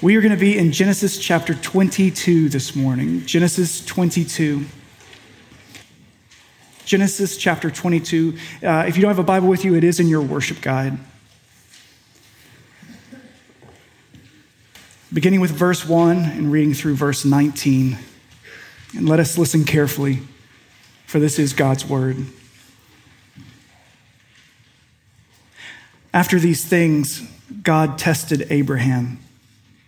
We are going to be in Genesis chapter 22 this morning. Genesis 22. Genesis chapter 22. Uh, if you don't have a Bible with you, it is in your worship guide. Beginning with verse 1 and reading through verse 19. And let us listen carefully, for this is God's word. After these things, God tested Abraham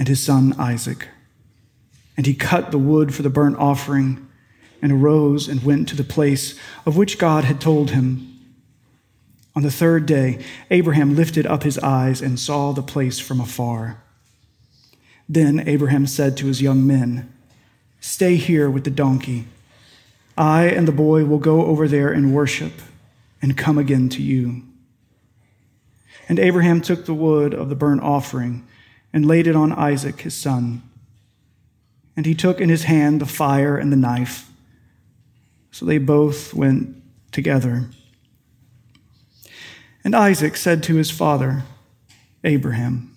and his son Isaac. And he cut the wood for the burnt offering and arose and went to the place of which God had told him. On the third day, Abraham lifted up his eyes and saw the place from afar. Then Abraham said to his young men, Stay here with the donkey. I and the boy will go over there and worship and come again to you. And Abraham took the wood of the burnt offering and laid it on Isaac, his son. And he took in his hand the fire and the knife. So they both went together. And Isaac said to his father, Abraham,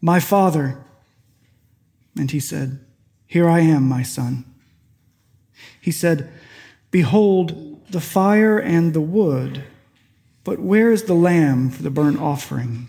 My father. And he said, Here I am, my son. He said, Behold, the fire and the wood, but where is the lamb for the burnt offering?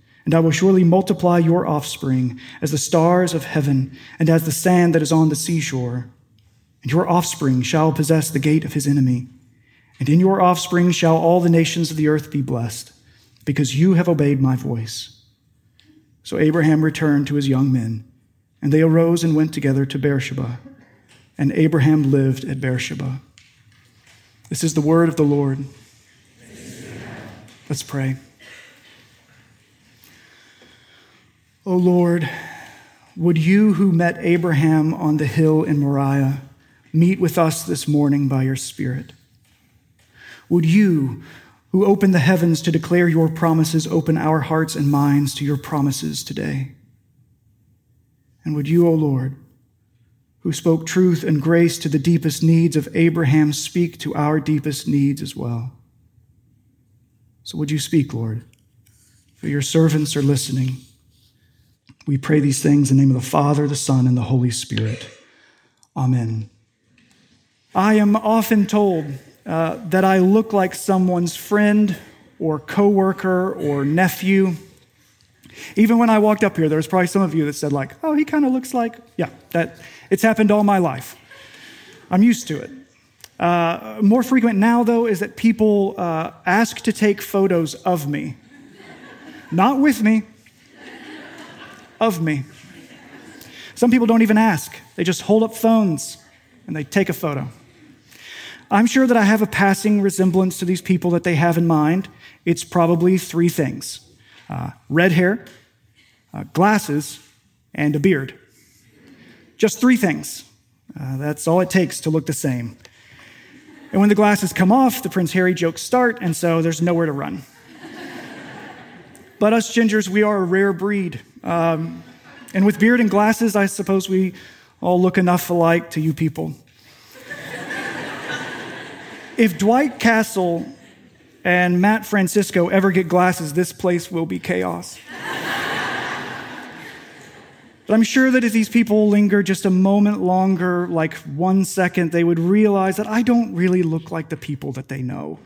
and I will surely multiply your offspring as the stars of heaven and as the sand that is on the seashore. And your offspring shall possess the gate of his enemy. And in your offspring shall all the nations of the earth be blessed, because you have obeyed my voice. So Abraham returned to his young men, and they arose and went together to Beersheba. And Abraham lived at Beersheba. This is the word of the Lord. Let's pray. O Lord, would you who met Abraham on the hill in Moriah meet with us this morning by your Spirit? Would you, who opened the heavens to declare your promises, open our hearts and minds to your promises today? And would you, O Lord, who spoke truth and grace to the deepest needs of Abraham, speak to our deepest needs as well? So would you speak, Lord? For your servants are listening. We pray these things in the name of the Father, the Son, and the Holy Spirit. Amen. I am often told uh, that I look like someone's friend or coworker or nephew. Even when I walked up here, there was probably some of you that said, like, oh, he kind of looks like, yeah, that it's happened all my life. I'm used to it. Uh, more frequent now, though, is that people uh, ask to take photos of me. Not with me, of me. Some people don't even ask, they just hold up phones and they take a photo. I'm sure that I have a passing resemblance to these people that they have in mind. It's probably three things uh, red hair, uh, glasses, and a beard. Just three things. Uh, that's all it takes to look the same. And when the glasses come off, the Prince Harry jokes start, and so there's nowhere to run. but us gingers, we are a rare breed. Um, and with beard and glasses, I suppose we all look enough alike to you people. if Dwight Castle and Matt Francisco ever get glasses, this place will be chaos. But I'm sure that if these people linger just a moment longer, like one second, they would realize that I don't really look like the people that they know.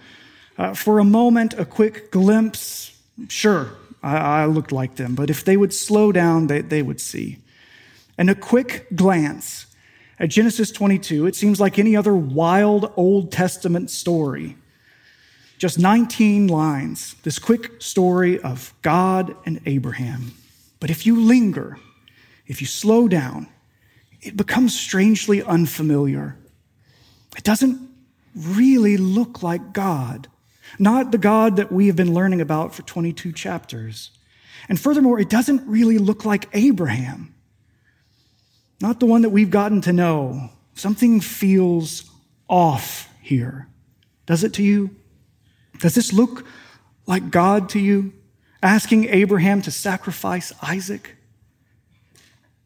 Uh, for a moment, a quick glimpse, sure, I, I looked like them. But if they would slow down, they, they would see. And a quick glance at Genesis 22, it seems like any other wild Old Testament story. Just 19 lines, this quick story of God and Abraham. But if you linger, if you slow down, it becomes strangely unfamiliar. It doesn't really look like God, not the God that we have been learning about for 22 chapters. And furthermore, it doesn't really look like Abraham, not the one that we've gotten to know. Something feels off here. Does it to you? Does this look like God to you? Asking Abraham to sacrifice Isaac?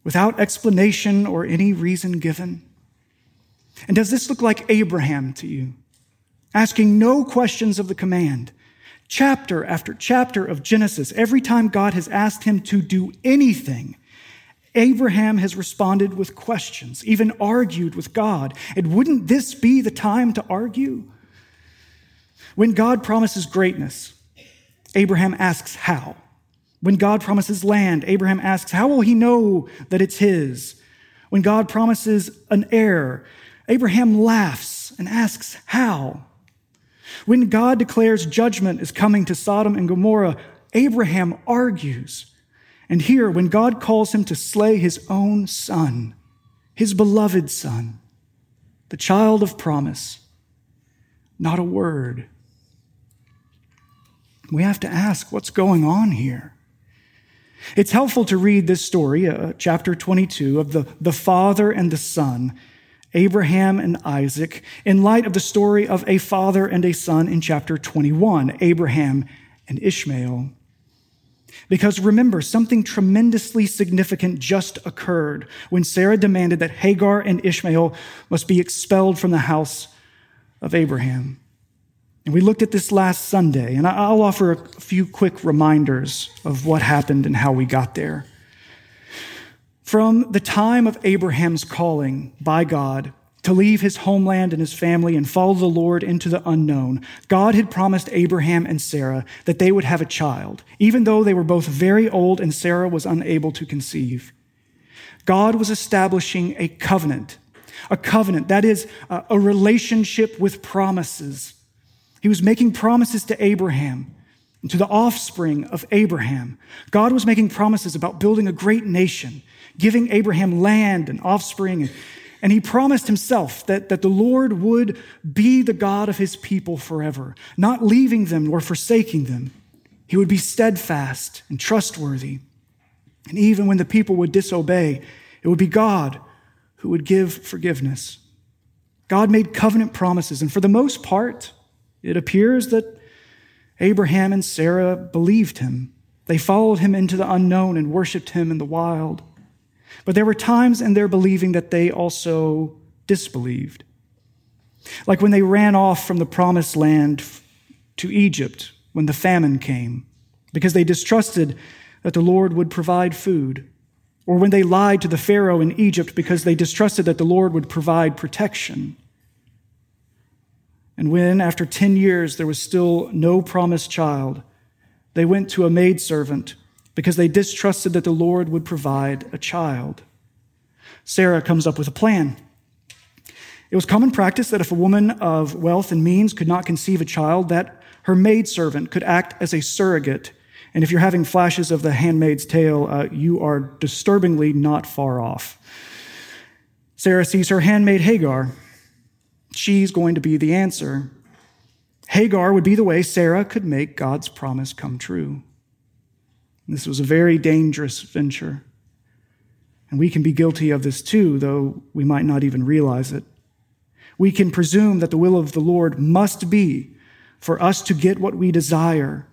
without explanation or any reason given? And does this look like Abraham to you? Asking no questions of the command. Chapter after chapter of Genesis, every time God has asked him to do anything, Abraham has responded with questions, even argued with God. And wouldn't this be the time to argue? When God promises greatness, Abraham asks how. When God promises land, Abraham asks, How will he know that it's his? When God promises an heir, Abraham laughs and asks, How? When God declares judgment is coming to Sodom and Gomorrah, Abraham argues. And here, when God calls him to slay his own son, his beloved son, the child of promise, not a word. We have to ask what's going on here. It's helpful to read this story, uh, chapter 22, of the, the father and the son, Abraham and Isaac, in light of the story of a father and a son in chapter 21, Abraham and Ishmael. Because remember, something tremendously significant just occurred when Sarah demanded that Hagar and Ishmael must be expelled from the house of Abraham. And we looked at this last Sunday, and I'll offer a few quick reminders of what happened and how we got there. From the time of Abraham's calling by God to leave his homeland and his family and follow the Lord into the unknown, God had promised Abraham and Sarah that they would have a child, even though they were both very old and Sarah was unable to conceive. God was establishing a covenant, a covenant, that is, a relationship with promises he was making promises to Abraham to the offspring of Abraham. God was making promises about building a great nation, giving Abraham land and offspring. And he promised himself that, that the Lord would be the God of his people forever, not leaving them or forsaking them. He would be steadfast and trustworthy. And even when the people would disobey, it would be God who would give forgiveness. God made covenant promises, and for the most part, it appears that Abraham and Sarah believed him. They followed him into the unknown and worshiped him in the wild. But there were times in their believing that they also disbelieved. Like when they ran off from the promised land to Egypt when the famine came, because they distrusted that the Lord would provide food. Or when they lied to the Pharaoh in Egypt because they distrusted that the Lord would provide protection. And when, after 10 years, there was still no promised child, they went to a maidservant because they distrusted that the Lord would provide a child. Sarah comes up with a plan. It was common practice that if a woman of wealth and means could not conceive a child, that her maidservant could act as a surrogate And if you're having flashes of the handmaid's tale, uh, you are disturbingly not far off. Sarah sees her handmaid Hagar. She's going to be the answer. Hagar would be the way Sarah could make God's promise come true. This was a very dangerous venture. And we can be guilty of this too, though we might not even realize it. We can presume that the will of the Lord must be for us to get what we desire,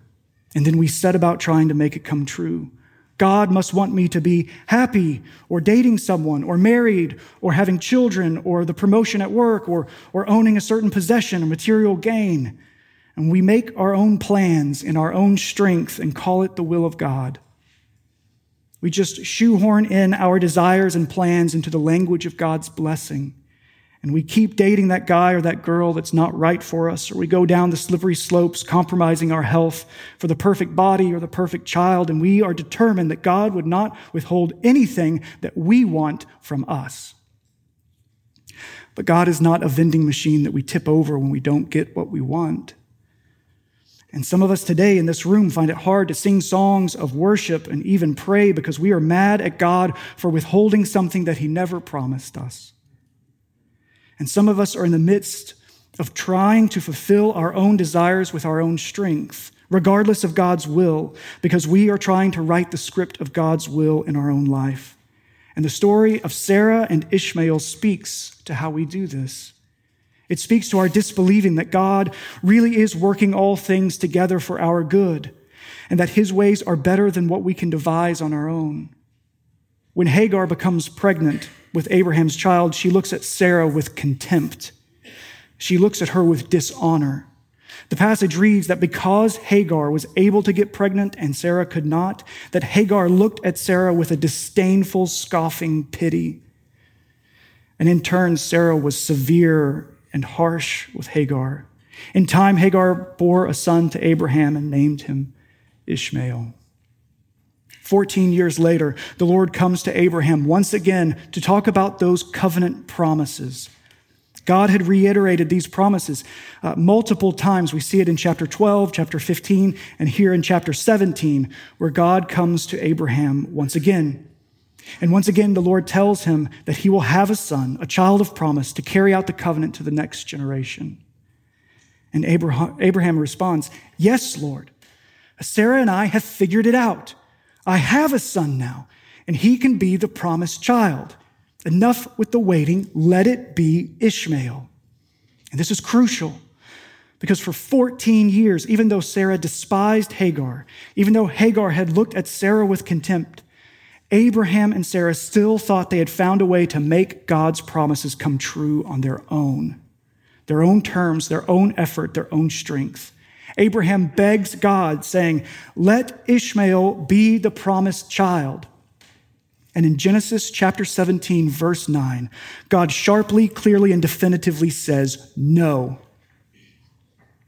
and then we set about trying to make it come true. God must want me to be happy or dating someone or married or having children or the promotion at work or, or owning a certain possession or material gain. And we make our own plans in our own strength and call it the will of God. We just shoehorn in our desires and plans into the language of God's blessing and we keep dating that guy or that girl that's not right for us, or we go down the slippery slopes, compromising our health for the perfect body or the perfect child, and we are determined that God would not withhold anything that we want from us. But God is not a vending machine that we tip over when we don't get what we want. And some of us today in this room find it hard to sing songs of worship and even pray because we are mad at God for withholding something that He never promised us. And some of us are in the midst of trying to fulfill our own desires with our own strength, regardless of God's will, because we are trying to write the script of God's will in our own life. And the story of Sarah and Ishmael speaks to how we do this. It speaks to our disbelieving that God really is working all things together for our good and that his ways are better than what we can devise on our own. When Hagar becomes pregnant, with Abraham's child, she looks at Sarah with contempt. She looks at her with dishonor. The passage reads that because Hagar was able to get pregnant and Sarah could not, that Hagar looked at Sarah with a disdainful, scoffing pity. And in turn, Sarah was severe and harsh with Hagar. In time, Hagar bore a son to Abraham and named him Ishmael. 14 years later, the Lord comes to Abraham once again to talk about those covenant promises. God had reiterated these promises uh, multiple times. We see it in chapter 12, chapter 15, and here in chapter 17, where God comes to Abraham once again. And once again, the Lord tells him that he will have a son, a child of promise, to carry out the covenant to the next generation. And Abraham, Abraham responds, Yes, Lord. Sarah and I have figured it out. I have a son now, and he can be the promised child. Enough with the waiting. Let it be Ishmael. And this is crucial because for 14 years, even though Sarah despised Hagar, even though Hagar had looked at Sarah with contempt, Abraham and Sarah still thought they had found a way to make God's promises come true on their own, their own terms, their own effort, their own strength. Abraham begs God, saying, Let Ishmael be the promised child. And in Genesis chapter 17, verse 9, God sharply, clearly, and definitively says, No.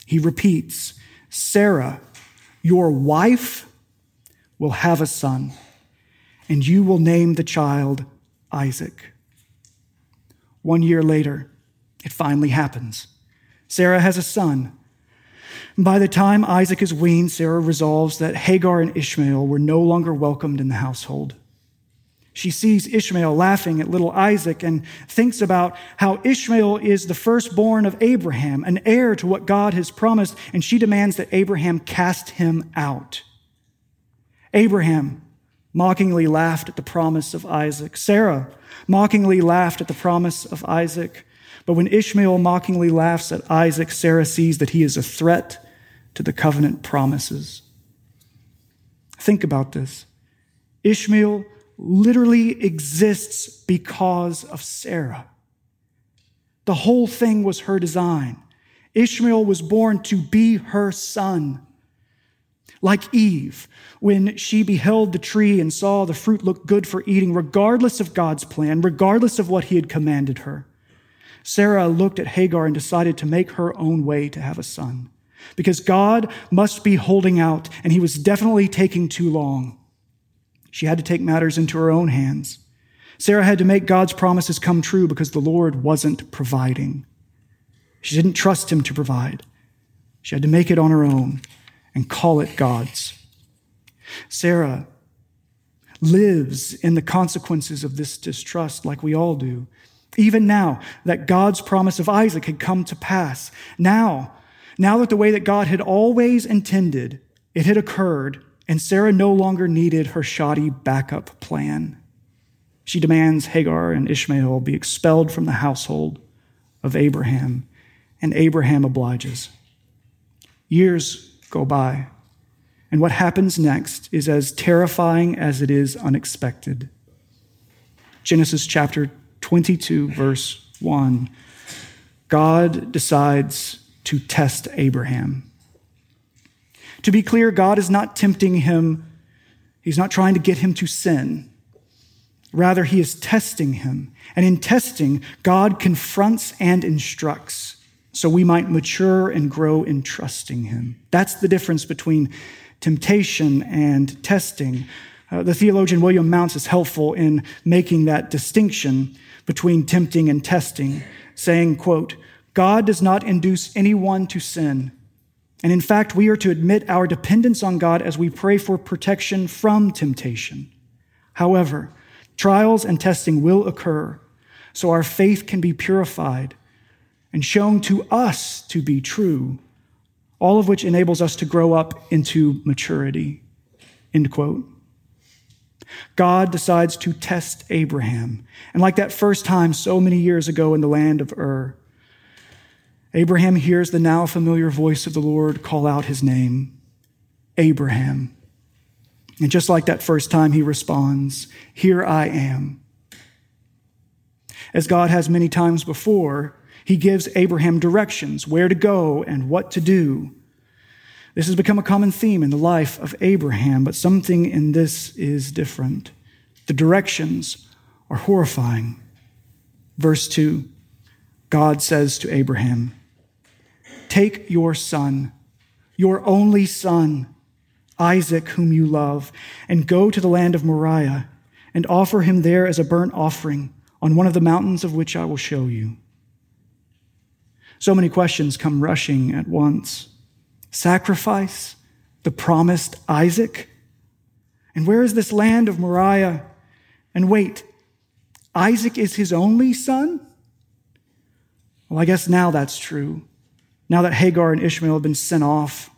He repeats, Sarah, your wife, will have a son, and you will name the child Isaac. One year later, it finally happens. Sarah has a son, by the time Isaac is weaned, Sarah resolves that Hagar and Ishmael were no longer welcomed in the household. She sees Ishmael laughing at little Isaac and thinks about how Ishmael is the firstborn of Abraham, an heir to what God has promised, and she demands that Abraham cast him out. Abraham mockingly laughed at the promise of Isaac. Sarah mockingly laughed at the promise of Isaac. But when Ishmael mockingly laughs at Isaac, Sarah sees that he is a threat to the covenant promises. Think about this. Ishmael literally exists because of Sarah. The whole thing was her design. Ishmael was born to be her son. Like Eve, when she beheld the tree and saw the fruit look good for eating, regardless of God's plan, regardless of what he had commanded her, Sarah looked at Hagar and decided to make her own way to have a son because God must be holding out, and he was definitely taking too long. She had to take matters into her own hands. Sarah had to make God's promises come true because the Lord wasn't providing. She didn't trust him to provide. She had to make it on her own and call it God's. Sarah lives in the consequences of this distrust like we all do. Even now that God's promise of Isaac had come to pass, now, now that the way that God had always intended, it had occurred, and Sarah no longer needed her shoddy backup plan. She demands Hagar and Ishmael be expelled from the household of Abraham, and Abraham obliges. Years go by, and what happens next is as terrifying as it is unexpected. Genesis chapter 22, verse 1. God decides to test Abraham. To be clear, God is not tempting him, He's not trying to get him to sin. Rather, He is testing him. And in testing, God confronts and instructs so we might mature and grow in trusting Him. That's the difference between temptation and testing. Uh, the theologian William Mounce is helpful in making that distinction between tempting and testing, saying, quote, God does not induce anyone to sin. And in fact, we are to admit our dependence on God as we pray for protection from temptation. However, trials and testing will occur, so our faith can be purified and shown to us to be true all of which enables us to grow up into maturity. End quote. God decides to test Abraham. And like that first time so many years ago in the land of Ur, Abraham hears the now familiar voice of the Lord call out his name, Abraham. And just like that first time, he responds, Here I am. As God has many times before, he gives Abraham directions where to go and what to do. This has become a common theme in the life of Abraham, but something in this is different. The directions are horrifying. Verse 2 God says to Abraham, Take your son, your only son, Isaac, whom you love, and go to the land of Moriah and offer him there as a burnt offering on one of the mountains of which I will show you. So many questions come rushing at once. Sacrifice, the promised Isaac. And where is this land of Moriah? And wait, Isaac is his only son? Well, I guess now that's true. Now that Hagar and Ishmael have been sent off,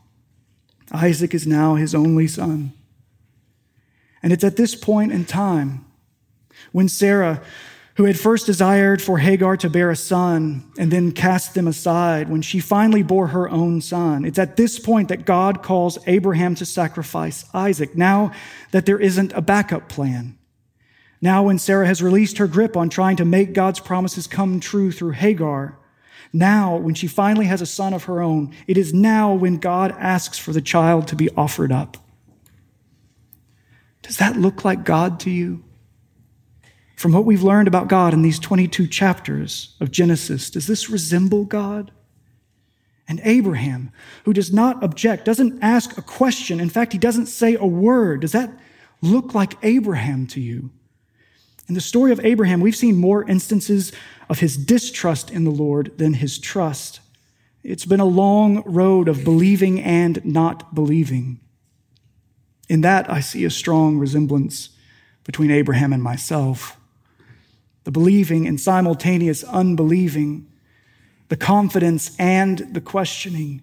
Isaac is now his only son. And it's at this point in time when Sarah who had first desired for Hagar to bear a son and then cast them aside when she finally bore her own son. It's at this point that God calls Abraham to sacrifice Isaac, now that there isn't a backup plan. Now, when Sarah has released her grip on trying to make God's promises come true through Hagar, now, when she finally has a son of her own, it is now when God asks for the child to be offered up. Does that look like God to you? From what we've learned about God in these 22 chapters of Genesis, does this resemble God? And Abraham, who does not object, doesn't ask a question. In fact, he doesn't say a word. Does that look like Abraham to you? In the story of Abraham, we've seen more instances of his distrust in the Lord than his trust. It's been a long road of believing and not believing. In that, I see a strong resemblance between Abraham and myself the believing and simultaneous unbelieving, the confidence and the questioning.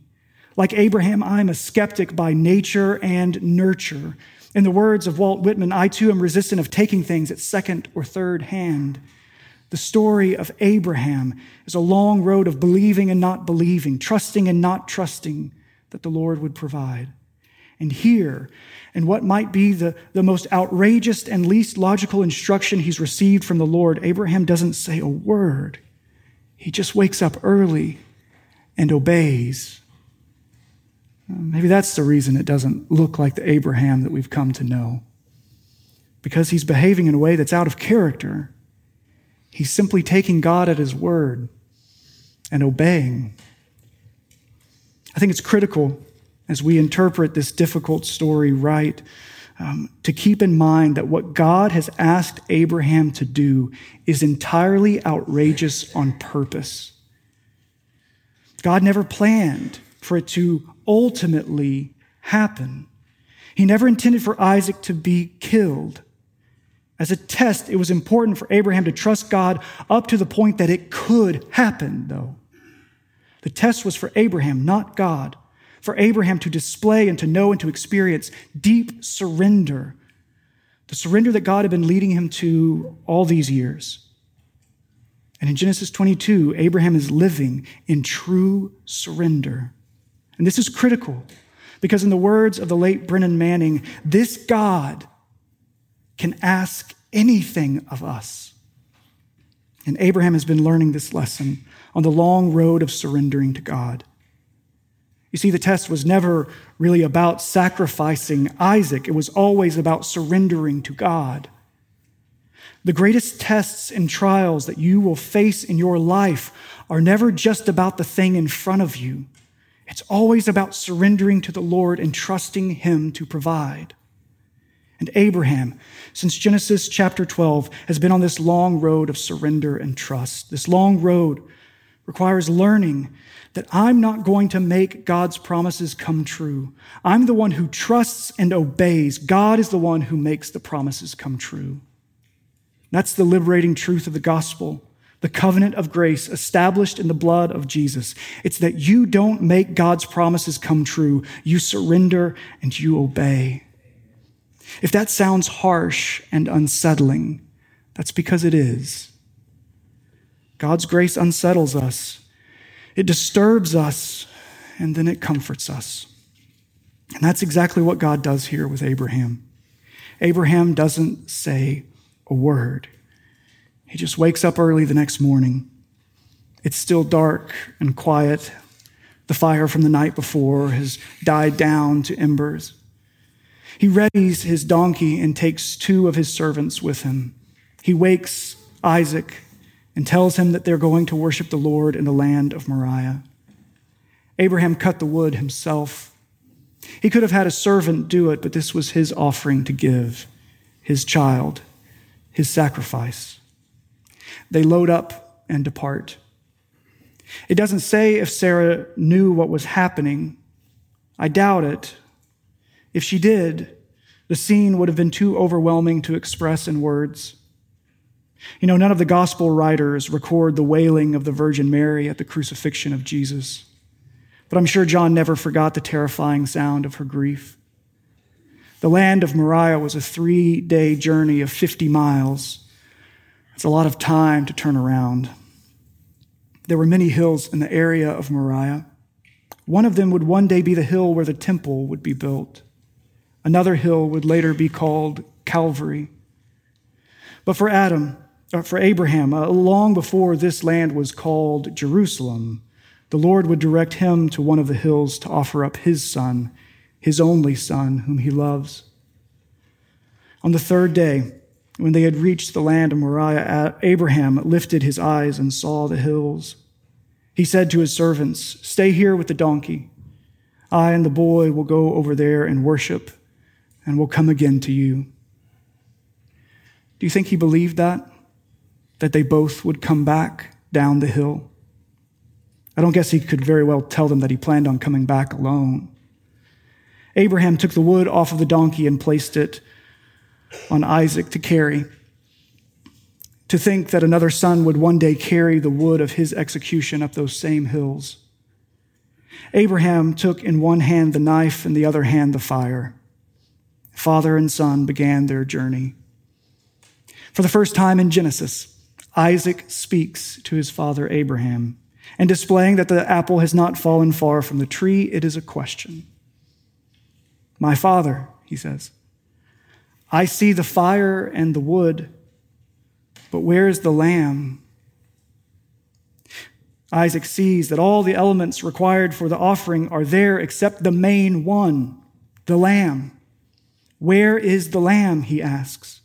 Like Abraham, I'm a skeptic by nature and nurture. In the words of Walt Whitman, I too am resistant of taking things at second or third hand. The story of Abraham is a long road of believing and not believing, trusting and not trusting that the Lord would provide. And here, and what might be the, the most outrageous and least logical instruction he's received from the Lord, Abraham doesn't say a word. He just wakes up early and obeys. Uh, maybe that's the reason it doesn't look like the Abraham that we've come to know. Because he's behaving in a way that's out of character. He's simply taking God at his word and obeying. I think it's critical as we interpret this difficult story right, um, to keep in mind that what God has asked Abraham to do is entirely outrageous on purpose. God never planned for it to ultimately happen. He never intended for Isaac to be killed. As a test, it was important for Abraham to trust God up to the point that it could happen, though. The test was for Abraham, not God. For Abraham to display and to know and to experience deep surrender. The surrender that God had been leading him to all these years. And in Genesis 22, Abraham is living in true surrender. And this is critical because, in the words of the late Brennan Manning, this God can ask anything of us. And Abraham has been learning this lesson on the long road of surrendering to God. You see, the test was never really about sacrificing Isaac, it was always about surrendering to God. The greatest tests and trials that you will face in your life are never just about the thing in front of you. It's always about surrendering to the Lord and trusting Him to provide. And Abraham, since Genesis chapter 12, has been on this long road of surrender and trust. This long road requires learning that I'm not going to make God's promises come true. I'm the one who trusts and obeys. God is the one who makes the promises come true. That's the liberating truth of the gospel, the covenant of grace established in the blood of Jesus. It's that you don't make God's promises come true, you surrender and you obey. If that sounds harsh and unsettling, that's because it is. God's grace unsettles us, it disturbs us, and then it comforts us. And that's exactly what God does here with Abraham. Abraham doesn't say a word. He just wakes up early the next morning. It's still dark and quiet. The fire from the night before has died down to embers. He readies his donkey and takes two of his servants with him. He wakes Isaac and tells him that they're going to worship the Lord in the land of Moriah. Abraham cut the wood himself. He could have had a servant do it, but this was his offering to give, his child, his sacrifice. They load up and depart. It doesn't say if Sarah knew what was happening. I doubt it. If she did, the scene would have been too overwhelming to express in words. You know, none of the gospel writers record the wailing of the Virgin Mary at the crucifixion of Jesus. But I'm sure John never forgot the terrifying sound of her grief. The land of Moriah was a three day journey of 50 miles. It's a lot of time to turn around. There were many hills in the area of Moriah. One of them would one day be the hill where the temple would be built. Another hill would later be called Calvary. But for Adam, for Abraham, uh, long before this land was called Jerusalem, the Lord would direct him to one of the hills to offer up his son, his only son, whom he loves. On the third day, when they had reached the land of Moriah, Abraham lifted his eyes and saw the hills. He said to his servants, Stay here with the donkey. I and the boy will go over there and worship and will come again to you. Do you think he believed that? That they both would come back down the hill? I don't guess he could very well tell them that he planned on coming back alone. Abraham took the wood off of the donkey and placed it on Isaac to carry. To think that another son would one day carry the wood of his execution up those same hills. Abraham took in one hand the knife and the other hand the fire father and son began their journey. For the first time in Genesis, Isaac speaks to his father Abraham, and displaying that the apple has not fallen far from the tree, it is a question. My father, he says, I see the fire and the wood, but where is the lamb? Isaac sees that all the elements required for the offering are there except the main one, the lamb. Where is the lamb? He asks.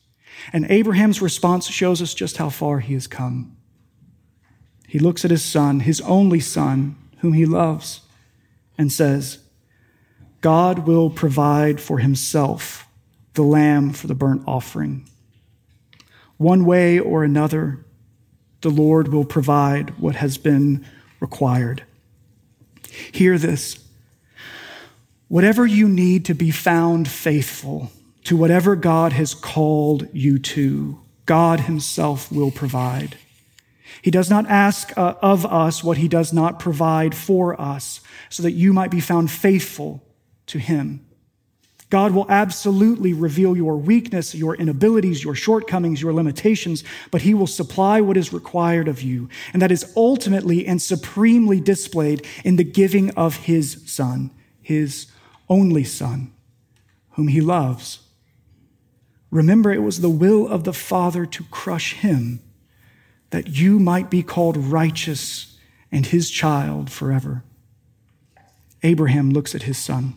And Abraham's response shows us just how far he has come. He looks at his son, his only son, whom he loves, and says, God will provide for himself the lamb for the burnt offering. One way or another, the Lord will provide what has been required. Hear this Whatever you need to be found faithful to whatever God has called you to, God Himself will provide. He does not ask uh, of us what He does not provide for us, so that you might be found faithful to Him. God will absolutely reveal your weakness, your inabilities, your shortcomings, your limitations, but He will supply what is required of you. And that is ultimately and supremely displayed in the giving of His Son, His only Son, whom He loves. Remember, it was the will of the Father to crush Him, that you might be called righteous and His child forever. Abraham looks at his son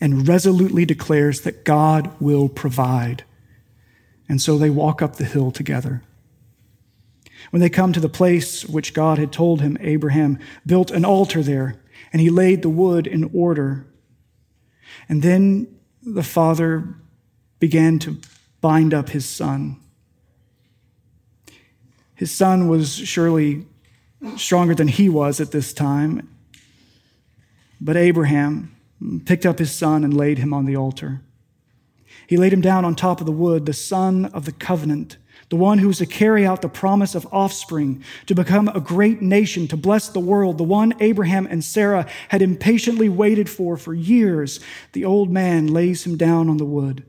and resolutely declares that God will provide. And so they walk up the hill together. When they come to the place which God had told him, Abraham built an altar there, and he laid the wood in order. And then the father began to bind up his son. His son was surely stronger than he was at this time, but Abraham, picked up his son and laid him on the altar. He laid him down on top of the wood, the son of the covenant, the one who was to carry out the promise of offspring, to become a great nation, to bless the world, the one Abraham and Sarah had impatiently waited for for years. The old man lays him down on the wood,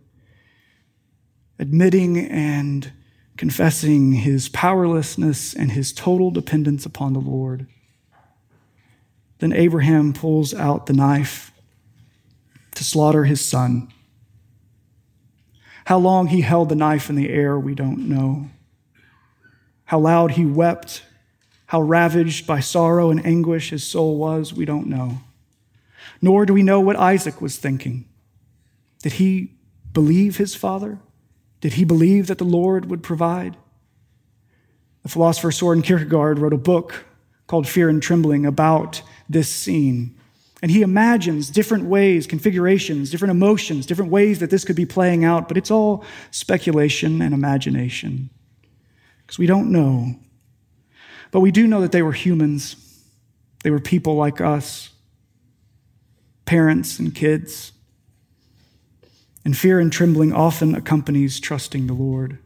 admitting and confessing his powerlessness and his total dependence upon the Lord. Then Abraham pulls out the knife to slaughter his son. How long he held the knife in the air, we don't know. How loud he wept, how ravaged by sorrow and anguish his soul was, we don't know. Nor do we know what Isaac was thinking. Did he believe his father? Did he believe that the Lord would provide? The philosopher Soren Kierkegaard wrote a book called Fear and Trembling about this scene. And he imagines different ways, configurations, different emotions, different ways that this could be playing out, but it's all speculation and imagination. Because we don't know. But we do know that they were humans, they were people like us, parents and kids. And fear and trembling often accompanies trusting the Lord.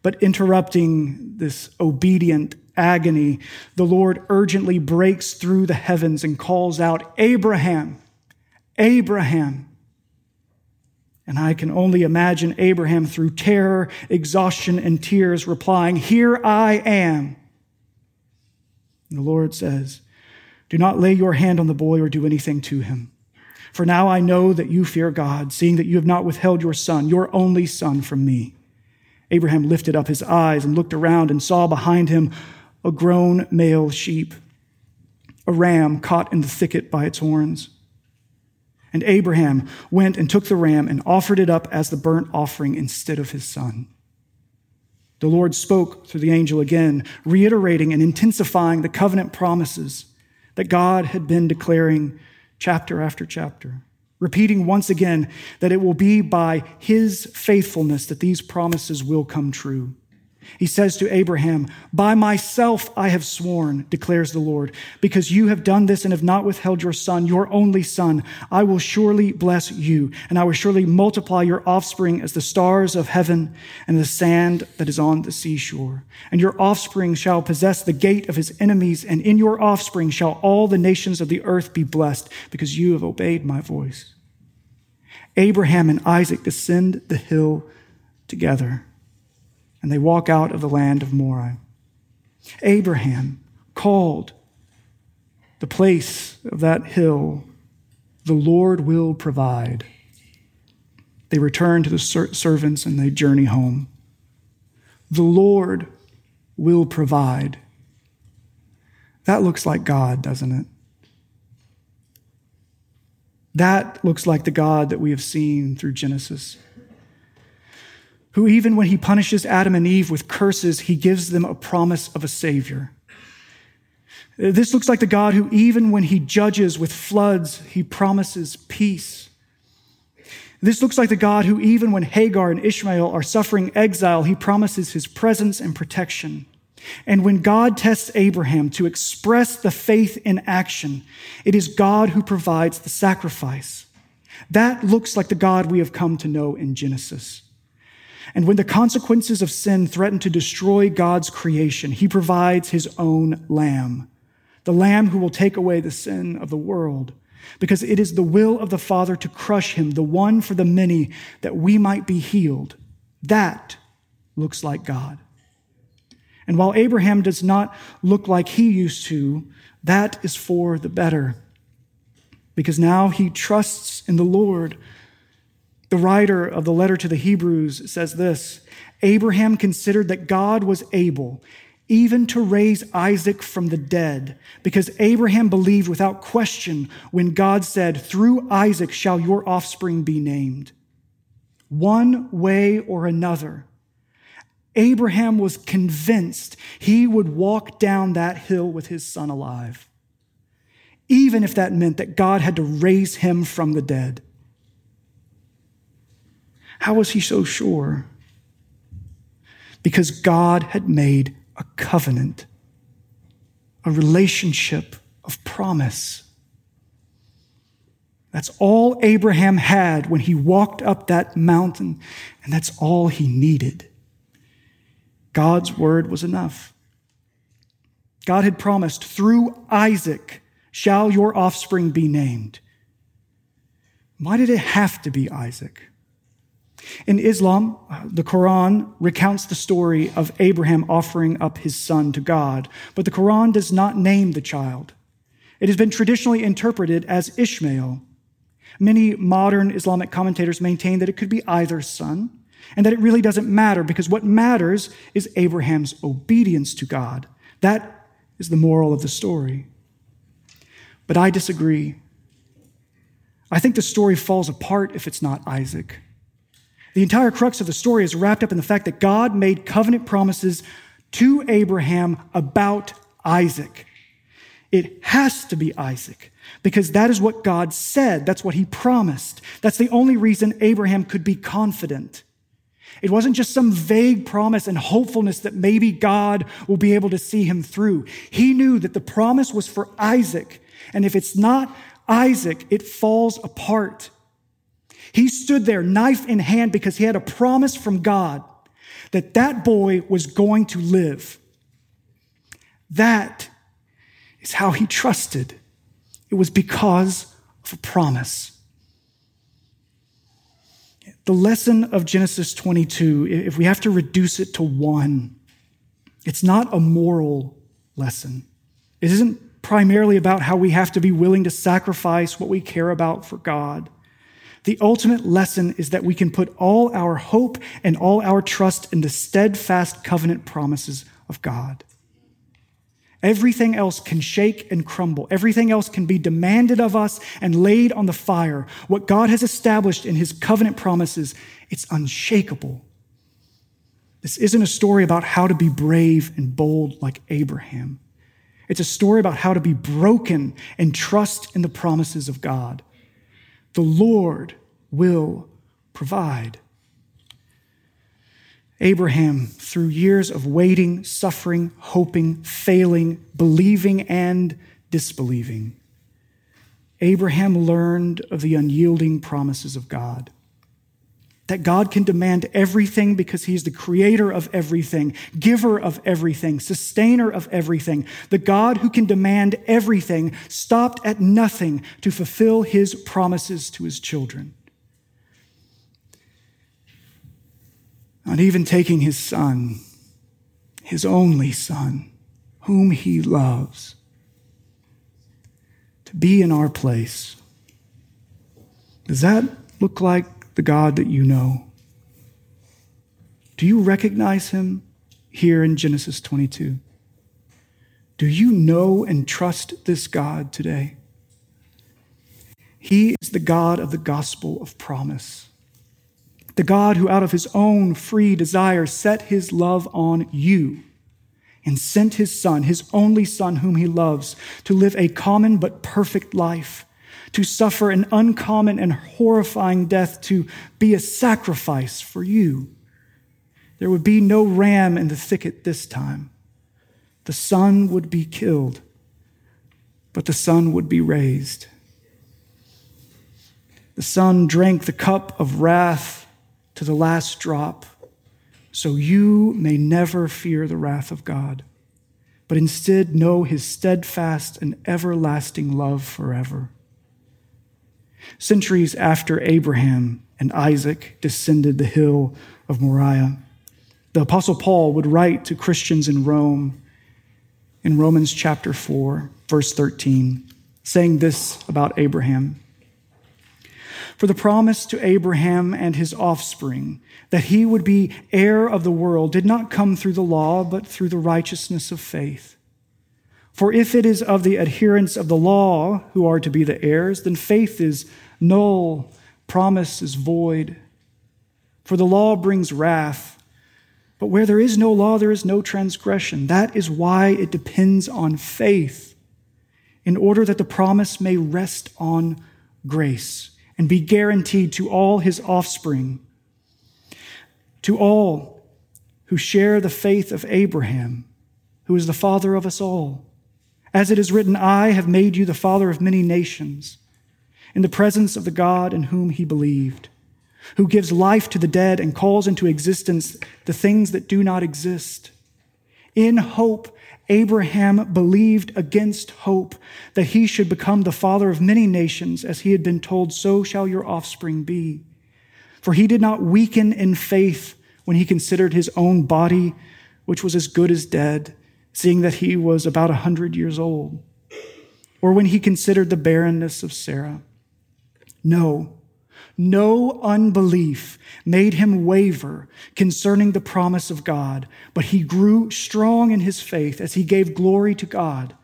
But interrupting this obedient agony, the Lord urgently breaks through the heavens and calls out, Abraham, Abraham. And I can only imagine Abraham through terror, exhaustion, and tears replying, Here I am. And the Lord says, Do not lay your hand on the boy or do anything to him. For now I know that you fear God, seeing that you have not withheld your son, your only son, from me. Abraham lifted up his eyes and looked around and saw behind him a grown male sheep, a ram caught in the thicket by its horns. And Abraham went and took the ram and offered it up as the burnt offering instead of his son. The Lord spoke through the angel again, reiterating and intensifying the covenant promises that God had been declaring chapter after chapter, repeating once again that it will be by his faithfulness that these promises will come true. He says to Abraham, By myself I have sworn, declares the Lord, because you have done this and have not withheld your son, your only son. I will surely bless you, and I will surely multiply your offspring as the stars of heaven and the sand that is on the seashore. And your offspring shall possess the gate of his enemies, and in your offspring shall all the nations of the earth be blessed, because you have obeyed my voice. Abraham and Isaac descend the hill together and they walk out of the land of Moriah. Abraham called the place of that hill, the Lord will provide. They return to the ser- servants and they journey home. The Lord will provide. That looks like God, doesn't it? That looks like the God that we have seen through Genesis who, even when he punishes Adam and Eve with curses, he gives them a promise of a Savior. This looks like the God who, even when he judges with floods, he promises peace. This looks like the God who, even when Hagar and Ishmael are suffering exile, he promises his presence and protection. And when God tests Abraham to express the faith in action, it is God who provides the sacrifice. That looks like the God we have come to know in Genesis. And when the consequences of sin threaten to destroy God's creation, he provides his own lamb, the lamb who will take away the sin of the world, because it is the will of the Father to crush him, the one for the many, that we might be healed. That looks like God. And while Abraham does not look like he used to, that is for the better, because now he trusts in the Lord the writer of the letter to the Hebrews says this Abraham considered that God was able even to raise Isaac from the dead, because Abraham believed without question when God said, Through Isaac shall your offspring be named. One way or another, Abraham was convinced he would walk down that hill with his son alive, even if that meant that God had to raise him from the dead. How was he so sure? Because God had made a covenant, a relationship of promise. That's all Abraham had when he walked up that mountain, and that's all he needed. God's word was enough. God had promised, through Isaac shall your offspring be named. Why did it have to be Isaac? In Islam, the Quran recounts the story of Abraham offering up his son to God, but the Quran does not name the child. It has been traditionally interpreted as Ishmael. Many modern Islamic commentators maintain that it could be either son, and that it really doesn't matter because what matters is Abraham's obedience to God. That is the moral of the story. But I disagree. I think the story falls apart if it's not Isaac. The entire crux of the story is wrapped up in the fact that God made covenant promises to Abraham about Isaac. It has to be Isaac because that is what God said. That's what he promised. That's the only reason Abraham could be confident. It wasn't just some vague promise and hopefulness that maybe God will be able to see him through. He knew that the promise was for Isaac. And if it's not Isaac, it falls apart. He stood there, knife in hand, because he had a promise from God that that boy was going to live. That is how he trusted. It was because of a promise. The lesson of Genesis 22, if we have to reduce it to one, it's not a moral lesson. It isn't primarily about how we have to be willing to sacrifice what we care about for God. The ultimate lesson is that we can put all our hope and all our trust in the steadfast covenant promises of God. Everything else can shake and crumble. Everything else can be demanded of us and laid on the fire. What God has established in his covenant promises, it's unshakable. This isn't a story about how to be brave and bold like Abraham. It's a story about how to be broken and trust in the promises of God. The Lord will provide. Abraham, through years of waiting, suffering, hoping, failing, believing, and disbelieving, Abraham learned of the unyielding promises of God that God can demand everything because He's the creator of everything, giver of everything, sustainer of everything. The God who can demand everything stopped at nothing to fulfill His promises to His children. Not even taking His Son, His only Son, whom He loves, to be in our place. Does that look like the God that you know? Do you recognize him here in Genesis 22? Do you know and trust this God today? He is the God of the gospel of promise. The God who, out of his own free desire, set his love on you and sent his son, his only son, whom he loves, to live a common but perfect life to suffer an uncommon and horrifying death, to be a sacrifice for you. There would be no ram in the thicket this time, the son would be killed, but the son would be raised. The son drank the cup of wrath to the last drop, so you may never fear the wrath of God, but instead know his steadfast and everlasting love forever. Centuries after Abraham and Isaac descended the hill of Moriah, the Apostle Paul would write to Christians in Rome in Romans chapter 4, verse 13, saying this about Abraham. For the promise to Abraham and his offspring that he would be heir of the world did not come through the law, but through the righteousness of faith. For if it is of the adherents of the law who are to be the heirs, then faith is null, promise is void. For the law brings wrath, but where there is no law, there is no transgression. That is why it depends on faith, in order that the promise may rest on grace and be guaranteed to all his offspring, to all who share the faith of Abraham, who is the father of us all. As it is written, I have made you the father of many nations, in the presence of the God in whom he believed, who gives life to the dead and calls into existence the things that do not exist. In hope, Abraham believed against hope that he should become the father of many nations, as he had been told, So shall your offspring be. For he did not weaken in faith when he considered his own body, which was as good as dead seeing that he was about a hundred years old, or when he considered the barrenness of Sarah. No, no unbelief made him waver concerning the promise of God, but he grew strong in his faith as he gave glory to God,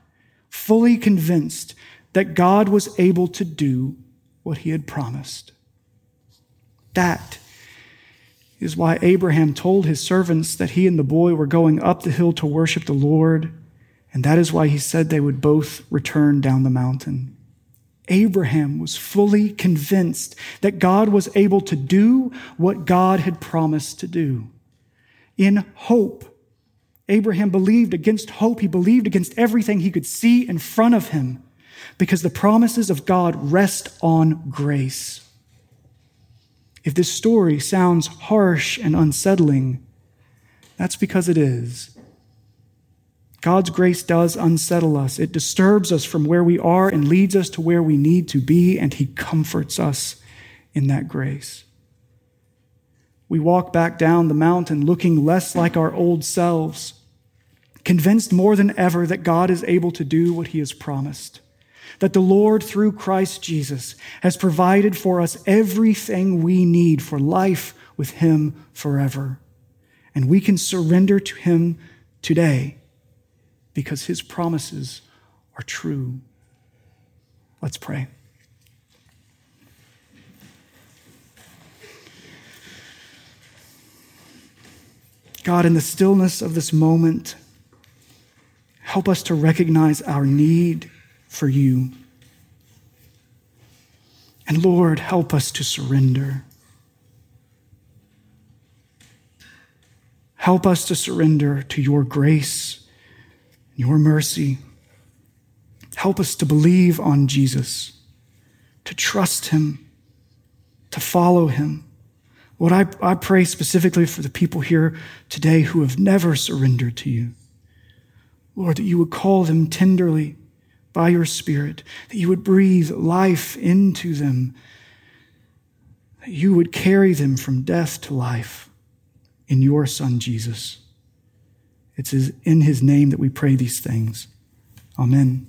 fully convinced that God was able to do what he had promised. That is why Abraham told his servants that he and the boy were going up the hill to worship the Lord, and that is why he said they would both return down the mountain. Abraham was fully convinced that God was able to do what God had promised to do. In hope, Abraham believed against hope. He believed against everything he could see in front of him because the promises of God rest on grace. If this story sounds harsh and unsettling, that's because it is. God's grace does unsettle us. It disturbs us from where we are and leads us to where we need to be, and He comforts us in that grace. We walk back down the mountain looking less like our old selves, convinced more than ever that God is able to do what He has promised that the Lord, through Christ Jesus, has provided for us everything we need for life with Him forever. And we can surrender to Him today because His promises are true. Let's pray. God, in the stillness of this moment, help us to recognize our need for you. And Lord, help us to surrender. Help us to surrender to your grace, your mercy. Help us to believe on Jesus, to trust him, to follow him. What I, I pray specifically for the people here today who have never surrendered to you. Lord, that you would call them tenderly by your Spirit, that you would breathe life into them, that you would carry them from death to life in your Son, Jesus. It's in his name that we pray these things. Amen.